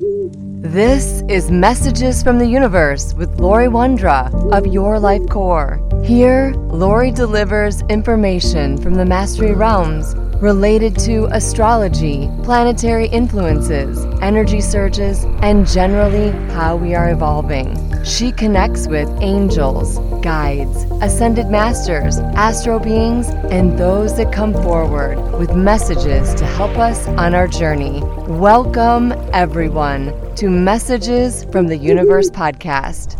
This is Messages from the Universe with Laurie Wondra of Your Life Core. Here, Laurie delivers information from the Mastery Realms related to astrology, planetary influences, energy surges, and generally how we are evolving. She connects with angels, guides, ascended masters, astro beings, and those that come forward with messages to help us on our journey. Welcome, everyone, to Messages from the Universe podcast.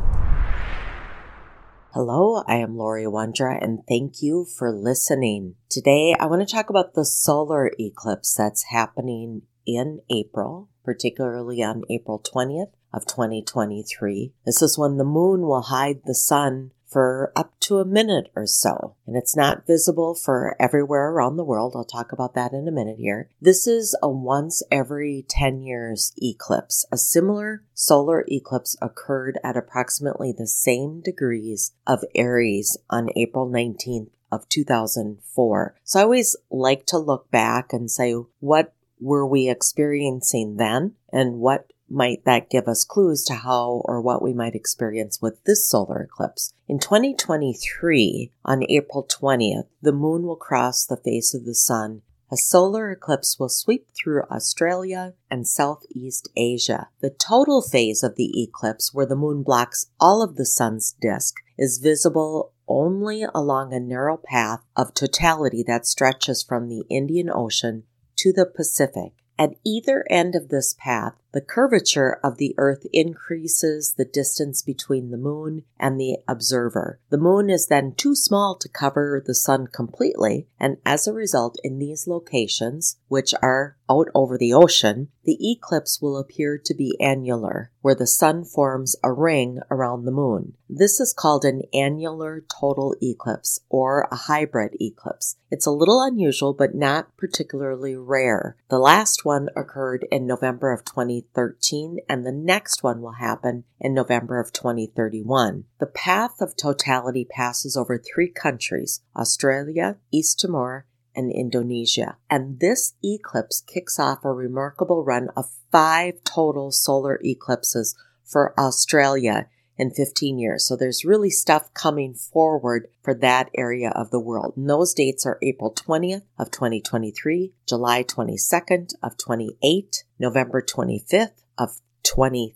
Hello, I am Laurie Wondra and thank you for listening. Today I want to talk about the solar eclipse that's happening in April, particularly on April 20th of 2023. This is when the moon will hide the sun for up to a minute or so. And it's not visible for everywhere around the world. I'll talk about that in a minute here. This is a once every 10 years eclipse. A similar solar eclipse occurred at approximately the same degrees of Aries on April 19th of 2004. So I always like to look back and say, what were we experiencing then? And what might that give us clues to how or what we might experience with this solar eclipse? In 2023, on April 20th, the moon will cross the face of the sun. A solar eclipse will sweep through Australia and Southeast Asia. The total phase of the eclipse, where the moon blocks all of the sun's disk, is visible only along a narrow path of totality that stretches from the Indian Ocean to the Pacific. At either end of this path, the curvature of the Earth increases the distance between the moon and the observer. The moon is then too small to cover the sun completely, and as a result, in these locations, which are out over the ocean, the eclipse will appear to be annular, where the sun forms a ring around the moon. This is called an annular total eclipse or a hybrid eclipse. It's a little unusual, but not particularly rare. The last one occurred in November of 2013, and the next one will happen in November of 2031. The path of totality passes over three countries Australia, East Timor, and Indonesia. And this eclipse kicks off a remarkable run of five total solar eclipses for Australia in 15 years. So there's really stuff coming forward for that area of the world. And those dates are April 20th of 2023, July 22nd of 28, November 25th of 2030.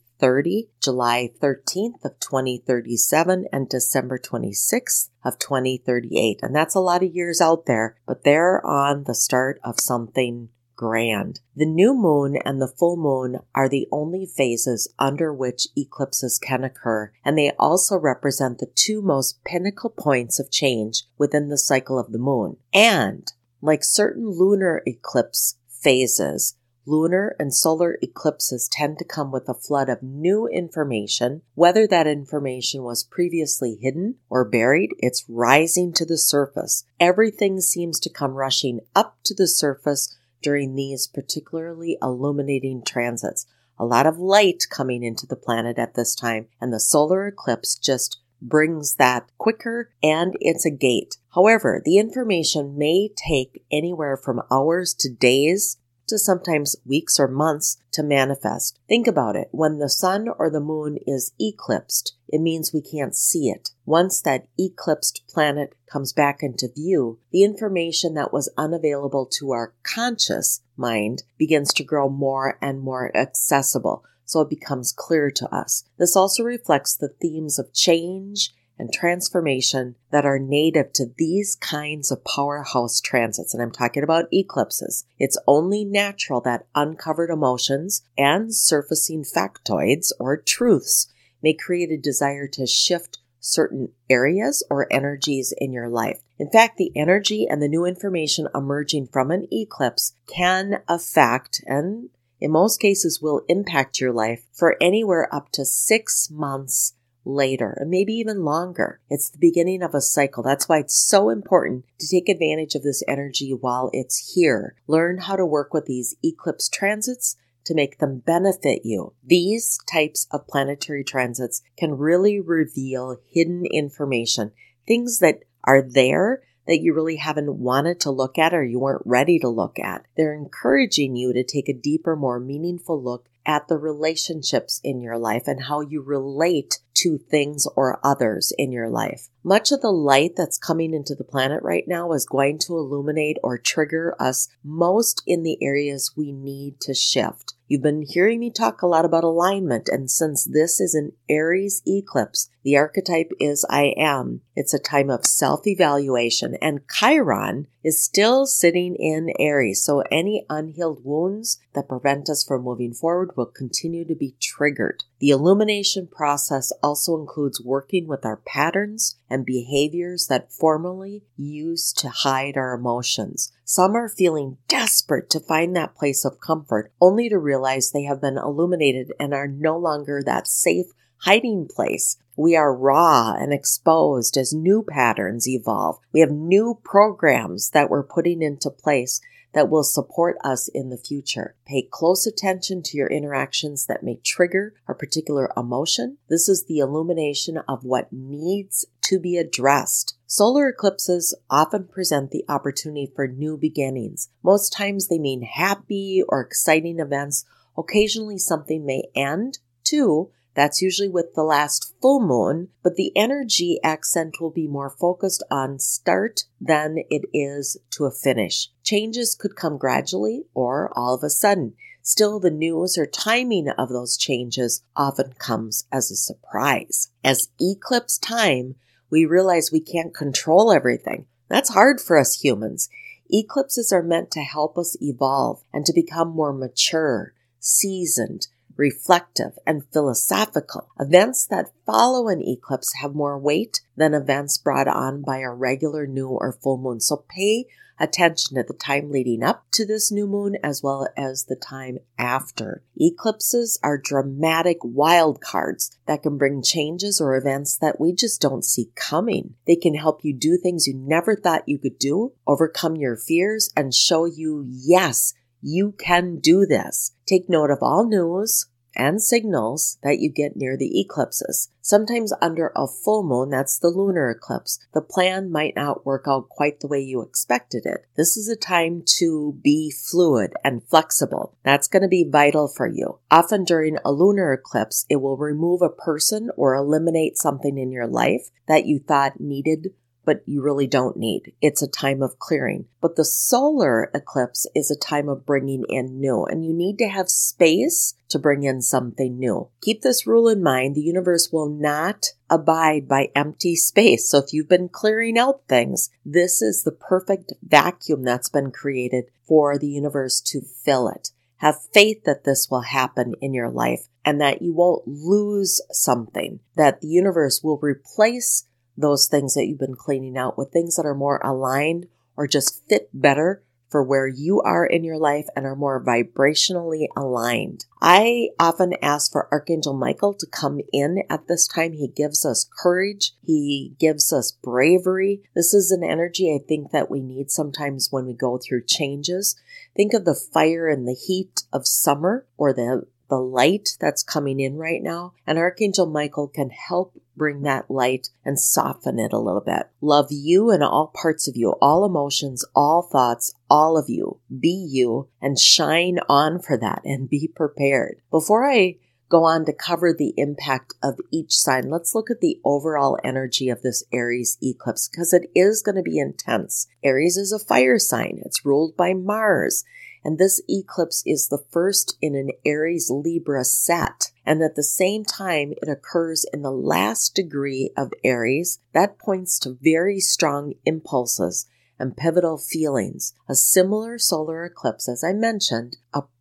July 13th of 2037, and December 26th of 2038. And that's a lot of years out there, but they're on the start of something grand. The new moon and the full moon are the only phases under which eclipses can occur, and they also represent the two most pinnacle points of change within the cycle of the moon. And like certain lunar eclipse phases, Lunar and solar eclipses tend to come with a flood of new information. Whether that information was previously hidden or buried, it's rising to the surface. Everything seems to come rushing up to the surface during these particularly illuminating transits. A lot of light coming into the planet at this time, and the solar eclipse just brings that quicker and it's a gate. However, the information may take anywhere from hours to days to sometimes weeks or months to manifest. Think about it. When the sun or the moon is eclipsed, it means we can't see it. Once that eclipsed planet comes back into view, the information that was unavailable to our conscious mind begins to grow more and more accessible. So it becomes clear to us. This also reflects the themes of change and transformation that are native to these kinds of powerhouse transits. And I'm talking about eclipses. It's only natural that uncovered emotions and surfacing factoids or truths may create a desire to shift certain areas or energies in your life. In fact, the energy and the new information emerging from an eclipse can affect and in most cases will impact your life for anywhere up to six months later, and maybe even longer. It's the beginning of a cycle. That's why it's so important to take advantage of this energy while it's here. Learn how to work with these eclipse transits to make them benefit you. These types of planetary transits can really reveal hidden information, things that are there that you really haven't wanted to look at or you weren't ready to look at. They're encouraging you to take a deeper, more meaningful look at the relationships in your life and how you relate to things or others in your life. Much of the light that's coming into the planet right now is going to illuminate or trigger us most in the areas we need to shift. You've been hearing me talk a lot about alignment, and since this is an Aries eclipse, the archetype is I am. It's a time of self evaluation, and Chiron is still sitting in Aries, so any unhealed wounds that prevent us from moving forward will continue to be triggered. The illumination process also includes working with our patterns and behaviors that formerly used to hide our emotions. Some are feeling desperate to find that place of comfort, only to realize they have been illuminated and are no longer that safe hiding place. We are raw and exposed as new patterns evolve. We have new programs that we're putting into place that will support us in the future. Pay close attention to your interactions that may trigger a particular emotion. This is the illumination of what needs to be addressed. Solar eclipses often present the opportunity for new beginnings. Most times they mean happy or exciting events. Occasionally something may end too, that's usually with the last full moon, but the energy accent will be more focused on start than it is to a finish. Changes could come gradually or all of a sudden. Still, the news or timing of those changes often comes as a surprise. As eclipse time, we realize we can't control everything. That's hard for us humans. Eclipses are meant to help us evolve and to become more mature, seasoned, reflective, and philosophical. Events that follow an eclipse have more weight than events brought on by a regular new or full moon. So pay attention to the time leading up to this new moon as well as the time after. Eclipses are dramatic wild cards that can bring changes or events that we just don't see coming. They can help you do things you never thought you could do, overcome your fears, and show you, yes, you can do this. Take note of all news and signals that you get near the eclipses. Sometimes under a full moon, that's the lunar eclipse, the plan might not work out quite the way you expected it. This is a time to be fluid and flexible. That's going to be vital for you. Often during a lunar eclipse, it will remove a person or eliminate something in your life that you thought needed but you really don't need. It's a time of clearing. But the solar eclipse is a time of bringing in new, and you need to have space to bring in something new. Keep this rule in mind. The universe will not abide by empty space. So if you've been clearing out things, this is the perfect vacuum that's been created for the universe to fill it. Have faith that this will happen in your life and that you won't lose something, that the universe will replace those things that you've been cleaning out with things that are more aligned or just fit better for where you are in your life and are more vibrationally aligned. I often ask for Archangel Michael to come in at this time. He gives us courage. He gives us bravery. This is an energy I think that we need sometimes when we go through changes. Think of the fire and the heat of summer or the the light that's coming in right now, and Archangel Michael can help bring that light and soften it a little bit. Love you and all parts of you, all emotions, all thoughts, all of you. Be you and shine on for that and be prepared. Before I go on to cover the impact of each sign, let's look at the overall energy of this Aries eclipse because it is going to be intense. Aries is a fire sign. It's ruled by Mars. And this eclipse is the first in an Aries Libra set. And at the same time, it occurs in the last degree of Aries. That points to very strong impulses and pivotal feelings. A similar solar eclipse, as I mentioned,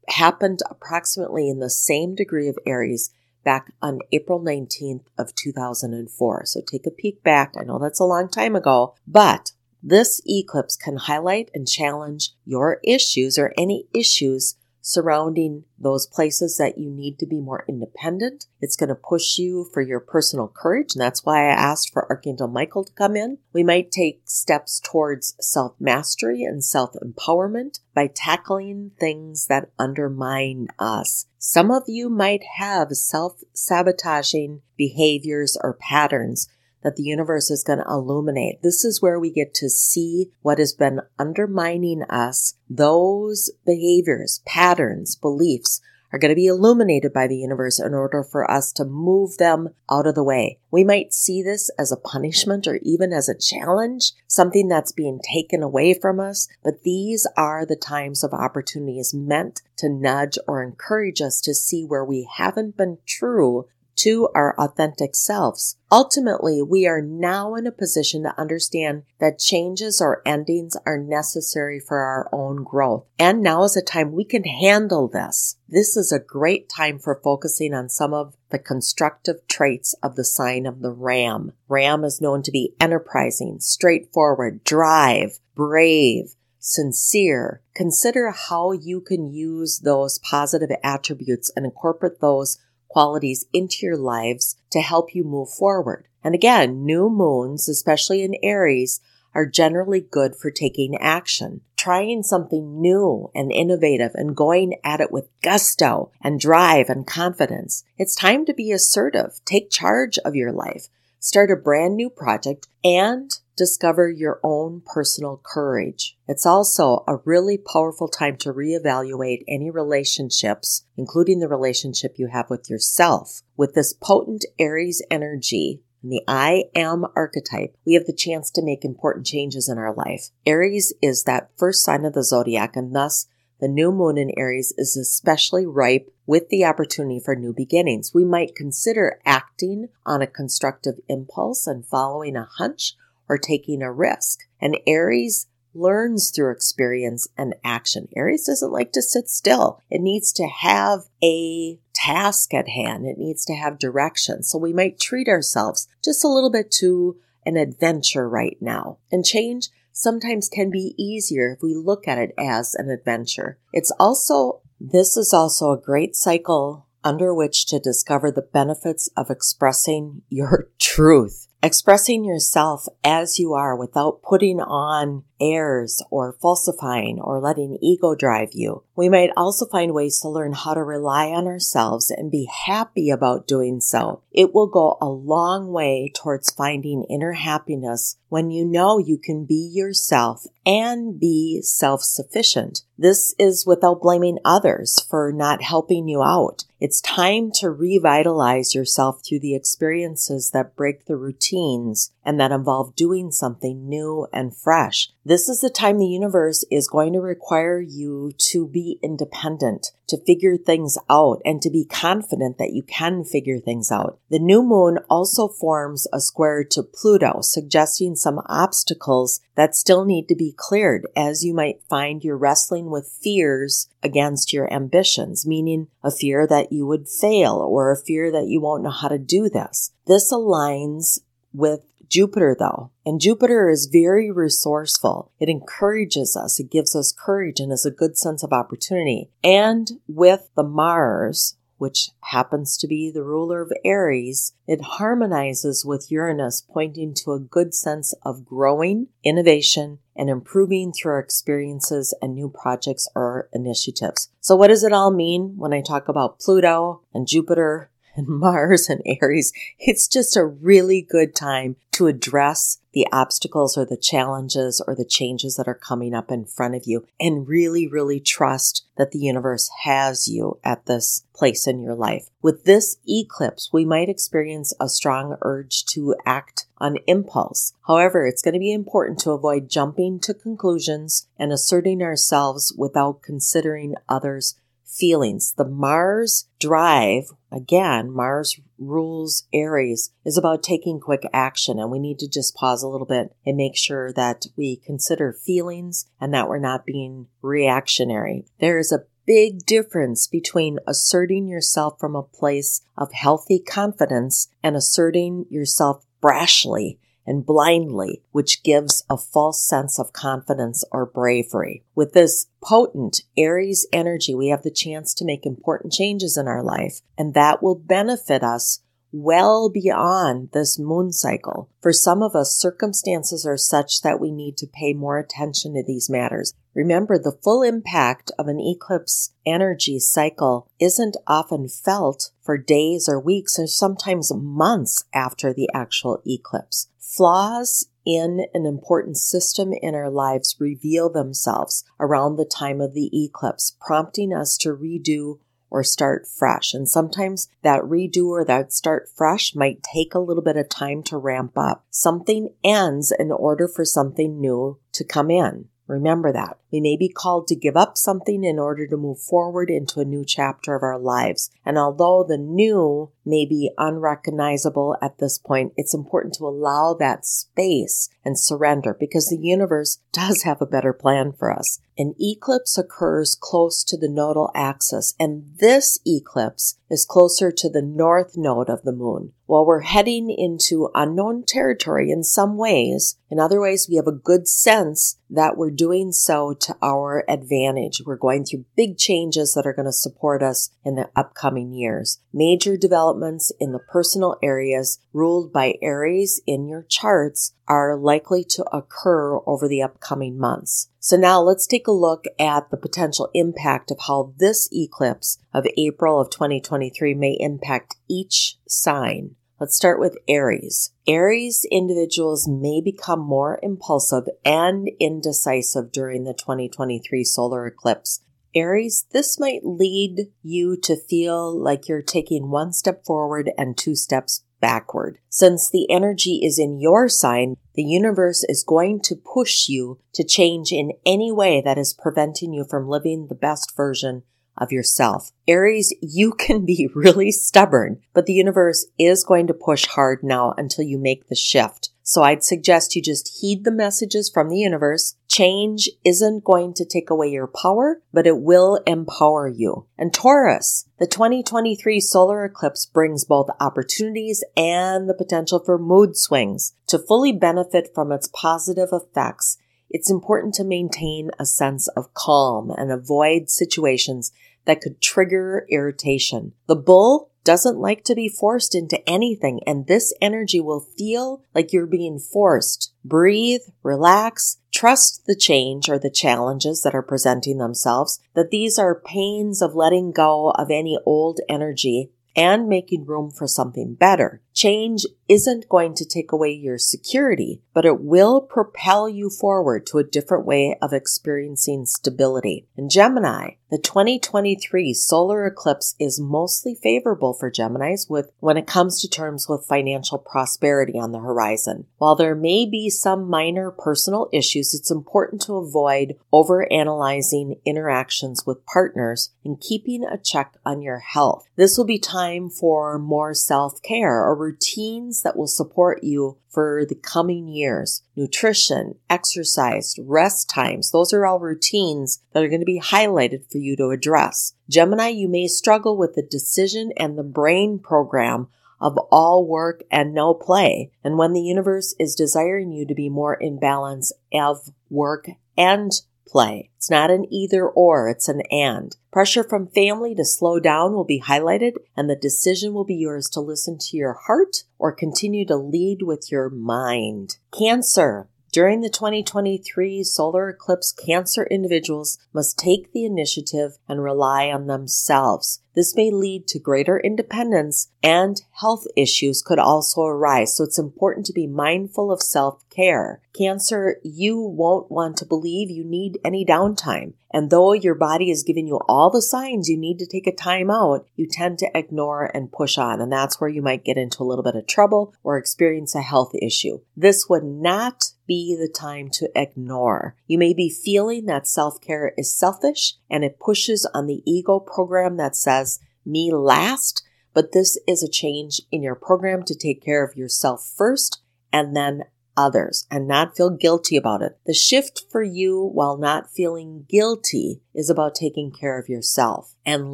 happened approximately in the same degree of Aries back on April 19th of 2004. So take a peek back. I know that's a long time ago, but this eclipse can highlight and challenge your issues or any issues surrounding those places that you need to be more independent. It's going to push you for your personal courage. And that's why I asked for Archangel Michael to come in. We might take steps towards self mastery and self empowerment by tackling things that undermine us. Some of you might have self sabotaging behaviors or patterns that the universe is going to illuminate. This is where we get to see what has been undermining us. Those behaviors, patterns, beliefs are going to be illuminated by the universe in order for us to move them out of the way. We might see this as a punishment or even as a challenge, something that's being taken away from us, but these are the times of opportunities meant to nudge or encourage us to see where we haven't been true to our authentic selves. Ultimately, we are now in a position to understand that changes or endings are necessary for our own growth. And now is a time we can handle this. This is a great time for focusing on some of the constructive traits of the sign of the ram. Ram is known to be enterprising, straightforward, drive, brave, sincere. Consider how you can use those positive attributes and incorporate those qualities into your lives to help you move forward. And again, new moons, especially in Aries, are generally good for taking action, trying something new and innovative and going at it with gusto and drive and confidence. It's time to be assertive, take charge of your life, start a brand new project, and discover your own personal courage. It's also a really powerful time to reevaluate any relationships, including the relationship you have with yourself. With this potent Aries energy, and the I am archetype, we have the chance to make important changes in our life. Aries is that first sign of the zodiac, and thus the new moon in Aries is especially ripe with the opportunity for new beginnings. We might consider acting on a constructive impulse and following a hunch or taking a risk. And Aries learns through experience and action. Aries doesn't like to sit still. It needs to have a task at hand. It needs to have direction. So we might treat ourselves just a little bit to an adventure right now. And change sometimes can be easier if we look at it as an adventure. It's also, this is also a great cycle under which to discover the benefits of expressing your truth expressing yourself as you are without putting on airs or falsifying or letting ego drive you. We might also find ways to learn how to rely on ourselves and be happy about doing so. It will go a long way towards finding inner happiness when you know you can be yourself and be self-sufficient. This is without blaming others for not helping you out. It's time to revitalize yourself through the experiences that break the routines and that involve doing something new and fresh. This is the time the universe is going to require you to be independent, to figure things out, and to be confident that you can figure things out. The new moon also forms a square to Pluto, suggesting some obstacles that still need to be cleared as you might find you're wrestling with fears against your ambitions, meaning a fear that you would fail or a fear that you won't know how to do this. This aligns with Jupiter though, and Jupiter is very resourceful. It encourages us. It gives us courage and is a good sense of opportunity. And with the Mars, which happens to be the ruler of Aries, it harmonizes with Uranus, pointing to a good sense of growing, innovation, and improving through our experiences and new projects or initiatives. So what does it all mean when I talk about Pluto and Jupiter and Mars and Aries, it's just a really good time to address the obstacles or the challenges or the changes that are coming up in front of you and really, really trust that the universe has you at this place in your life. With this eclipse, we might experience a strong urge to act on impulse. However, it's going to be important to avoid jumping to conclusions and asserting ourselves without considering others' feelings. The Mars drive, again, Mars rules Aries, is about taking quick action. And we need to just pause a little bit and make sure that we consider feelings and that we're not being reactionary. There is a big difference between asserting yourself from a place of healthy confidence and asserting yourself brashly and blindly, which gives a false sense of confidence or bravery. With this potent Aries energy, we have the chance to make important changes in our life, and that will benefit us well beyond this moon cycle. For some of us, circumstances are such that we need to pay more attention to these matters. Remember, the full impact of an eclipse energy cycle isn't often felt for days or weeks or sometimes months after the actual eclipse. Flaws in an important system in our lives reveal themselves around the time of the eclipse, prompting us to redo or start fresh. And sometimes that redo or that start fresh might take a little bit of time to ramp up. Something ends in order for something new to come in. Remember that. We may be called to give up something in order to move forward into a new chapter of our lives. And although the new may be unrecognizable at this point, it's important to allow that space and surrender because the universe does have a better plan for us. An eclipse occurs close to the nodal axis, and this eclipse is closer to the north node of the moon. While we're heading into unknown territory in some ways, in other ways, we have a good sense that we're doing so to our advantage. We're going through big changes that are going to support us in the upcoming years. Major developments in the personal areas ruled by Aries in your charts are likely to occur over the upcoming months. So now let's take a look at the potential impact of how this eclipse of April of 2023 may impact each sign. Let's start with Aries. Aries individuals may become more impulsive and indecisive during the 2023 solar eclipse. Aries, this might lead you to feel like you're taking one step forward and two steps backward. Since the energy is in your sign, the universe is going to push you to change in any way that is preventing you from living the best version of yourself. Aries, you can be really stubborn, but the universe is going to push hard now until you make the shift. So I'd suggest you just heed the messages from the universe. Change isn't going to take away your power, but it will empower you. And Taurus, the 2023 solar eclipse brings both opportunities and the potential for mood swings. To fully benefit from its positive effects, it's important to maintain a sense of calm and avoid situations that could trigger irritation. The bull doesn't like to be forced into anything, and this energy will feel like you're being forced. Breathe, relax, trust the change or the challenges that are presenting themselves, that these are pains of letting go of any old energy and making room for something better. Change isn't going to take away your security, but it will propel you forward to a different way of experiencing stability. In Gemini, the 2023 solar eclipse is mostly favorable for Geminis with when it comes to terms with financial prosperity on the horizon. While there may be some minor personal issues, it's important to avoid overanalyzing interactions with partners and keeping a check on your health. This will be time for more self-care or routines that will support you for the coming years. Nutrition, exercise, rest times, those are all routines that are going to be highlighted for you to address. Gemini, you may struggle with the decision and the brain program of all work and no play. And when the universe is desiring you to be more in balance of work and play. It's not an either or, it's an and. Pressure from family to slow down will be highlighted, and the decision will be yours to listen to your heart or continue to lead with your mind. Cancer. During the 2023 solar eclipse, Cancer individuals must take the initiative and rely on themselves. This may lead to greater independence and health issues could also arise. So it's important to be mindful of self care. Cancer, you won't want to believe you need any downtime. And though your body is giving you all the signs you need to take a time out, you tend to ignore and push on. And that's where you might get into a little bit of trouble or experience a health issue. This would not be the time to ignore. You may be feeling that self care is selfish and it pushes on the ego program that says, me last. But this is a change in your program to take care of yourself first and then others and not feel guilty about it. The shift for you while not feeling guilty is about taking care of yourself. And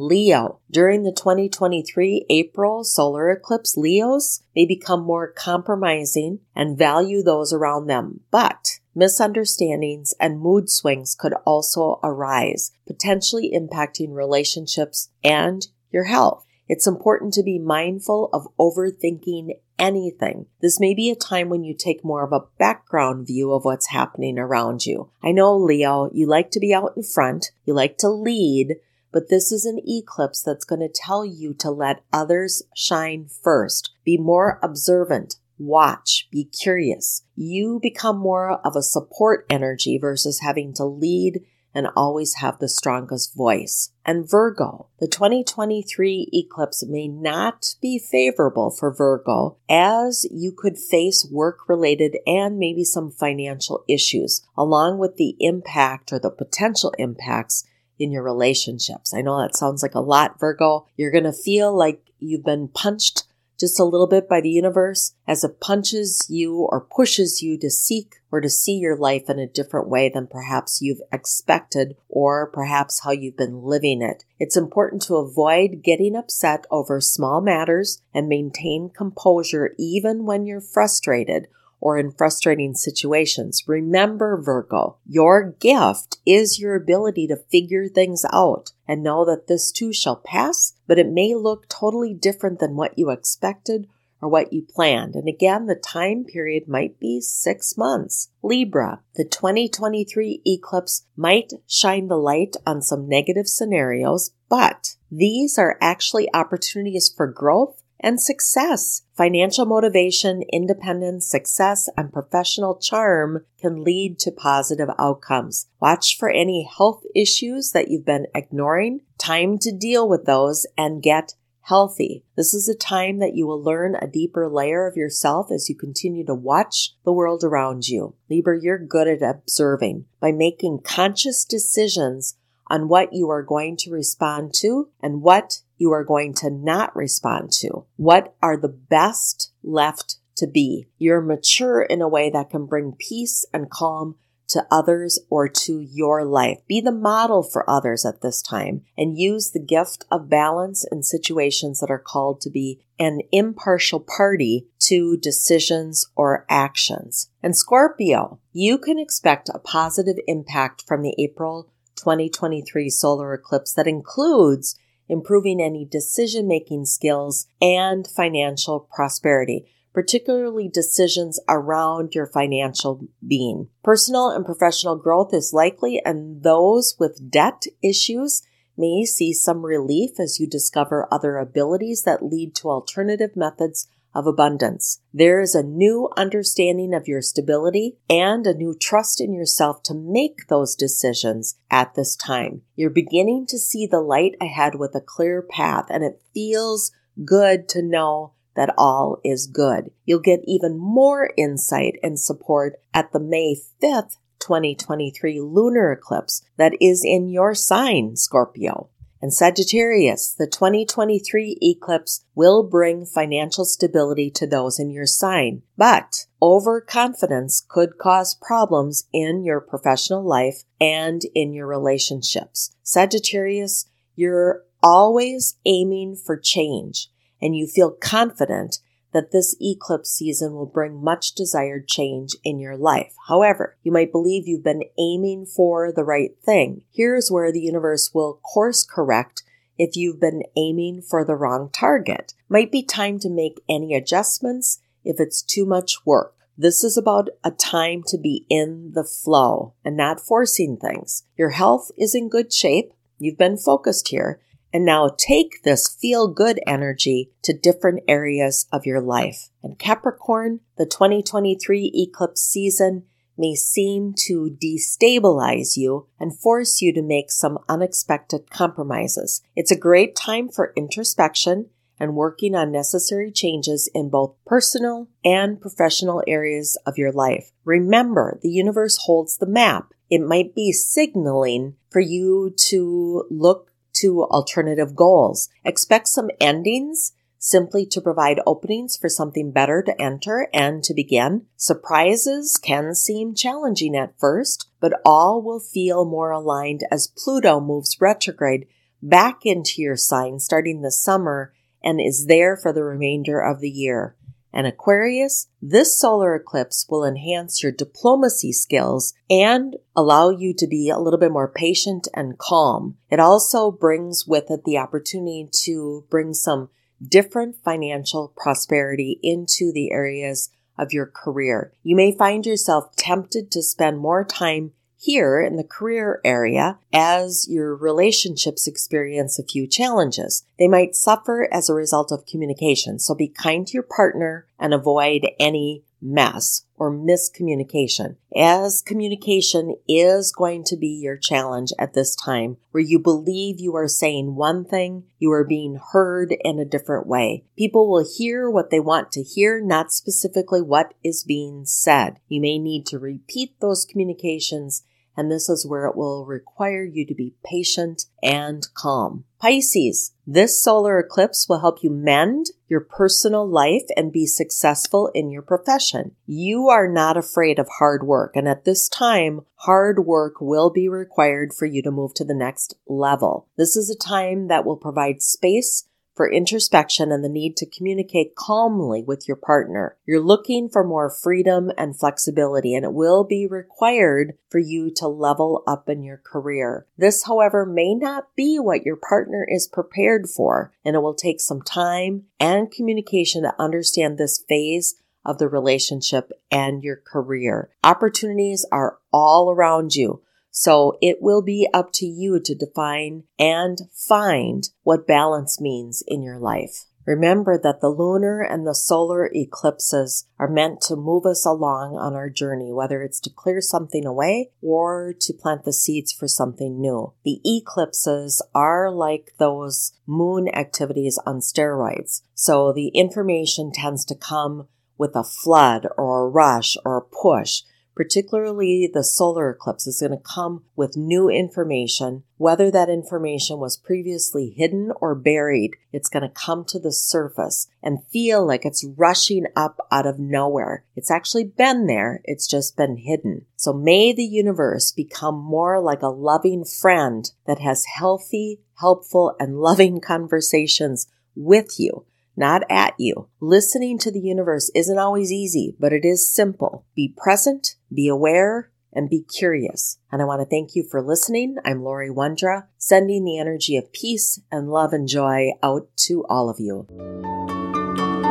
Leo, during the 2023 April solar eclipse, Leos may become more compromising and value those around them, but misunderstandings and mood swings could also arise, potentially impacting relationships and your health. It's important to be mindful of overthinking anything. This may be a time when you take more of a background view of what's happening around you. I know, Leo, you like to be out in front, you like to lead, but this is an eclipse that's going to tell you to let others shine first. Be more observant. Watch, be curious. You become more of a support energy versus having to lead and always have the strongest voice. And Virgo, the 2023 eclipse may not be favorable for Virgo as you could face work related and maybe some financial issues, along with the impact or the potential impacts in your relationships. I know that sounds like a lot, Virgo. You're going to feel like you've been punched just a little bit by the universe as it punches you or pushes you to seek or to see your life in a different way than perhaps you've expected or perhaps how you've been living it. It's important to avoid getting upset over small matters and maintain composure even when you're frustrated or in frustrating situations. Remember, Virgo, your gift is your ability to figure things out and know that this too shall pass, but it may look totally different than what you expected or what you planned. And again, the time period might be six months. Libra, the 2023 eclipse might shine the light on some negative scenarios, but these are actually opportunities for growth and success. Financial motivation, independence, success, and professional charm can lead to positive outcomes. Watch for any health issues that you've been ignoring. Time to deal with those and get healthy. This is a time that you will learn a deeper layer of yourself as you continue to watch the world around you. Libra, you're good at observing. By making conscious decisions on what you are going to respond to and what you are going to not respond to. What are the best left to be? You're mature in a way that can bring peace and calm to others or to your life. Be the model for others at this time and use the gift of balance in situations that are called to be an impartial party to decisions or actions. And Scorpio, you can expect a positive impact from the April 2023 solar eclipse that includes improving any decision making skills and financial prosperity, particularly decisions around your financial being. Personal and professional growth is likely, and those with debt issues may see some relief as you discover other abilities that lead to alternative methods of abundance. There is a new understanding of your stability and a new trust in yourself to make those decisions at this time. You're beginning to see the light ahead with a clear path and it feels good to know that all is good. You'll get even more insight and support at the May 5th 2023 lunar eclipse that is in your sign, Scorpio. And Sagittarius, the 2023 eclipse will bring financial stability to those in your sign, but overconfidence could cause problems in your professional life and in your relationships. Sagittarius, you're always aiming for change and you feel confident that this eclipse season will bring much desired change in your life. However, you might believe you've been aiming for the right thing. Here's where the universe will course correct if you've been aiming for the wrong target. Might be time to make any adjustments if it's too much work. This is about a time to be in the flow and not forcing things. Your health is in good shape. You've been focused here and now take this feel good energy to different areas of your life. And Capricorn, the 2023 eclipse season may seem to destabilize you and force you to make some unexpected compromises. It's a great time for introspection and working on necessary changes in both personal and professional areas of your life. Remember, the universe holds the map. It might be signaling for you to look to alternative goals. Expect some endings simply to provide openings for something better to enter and to begin. Surprises can seem challenging at first, but all will feel more aligned as Pluto moves retrograde back into your sign starting this summer and is there for the remainder of the year. And Aquarius, this solar eclipse will enhance your diplomacy skills and allow you to be a little bit more patient and calm. It also brings with it the opportunity to bring some different financial prosperity into the areas of your career. You may find yourself tempted to spend more time here in the career area as your relationships experience a few challenges. They might suffer as a result of communication. So be kind to your partner and avoid any mess or miscommunication, as communication is going to be your challenge at this time, where you believe you are saying one thing, you are being heard in a different way. People will hear what they want to hear, not specifically what is being said. You may need to repeat those communications and this is where it will require you to be patient and calm. Pisces, this solar eclipse will help you mend your personal life and be successful in your profession. You are not afraid of hard work, and at this time, hard work will be required for you to move to the next level. This is a time that will provide space for introspection and the need to communicate calmly with your partner. You're looking for more freedom and flexibility, and it will be required for you to level up in your career. This, however, may not be what your partner is prepared for, and it will take some time and communication to understand this phase of the relationship and your career. Opportunities are all around you. So it will be up to you to define and find what balance means in your life. Remember that the lunar and the solar eclipses are meant to move us along on our journey, whether it's to clear something away or to plant the seeds for something new. The eclipses are like those moon activities on steroids. So the information tends to come with a flood or a rush or a push particularly the solar eclipse, is going to come with new information. Whether that information was previously hidden or buried, it's going to come to the surface and feel like it's rushing up out of nowhere. It's actually been there, it's just been hidden. So may the universe become more like a loving friend that has healthy, helpful, and loving conversations with you not at you. Listening to the universe isn't always easy, but it is simple. Be present, be aware, and be curious. And I want to thank you for listening. I'm Laurie Wondra, sending the energy of peace and love and joy out to all of you.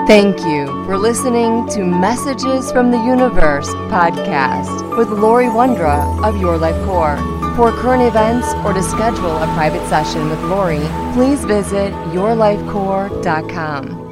Thank you for listening to Messages from the Universe podcast with Laurie Wondra of Your Life Core. For current events or to schedule a private session with Laurie, please visit yourlifecore.com.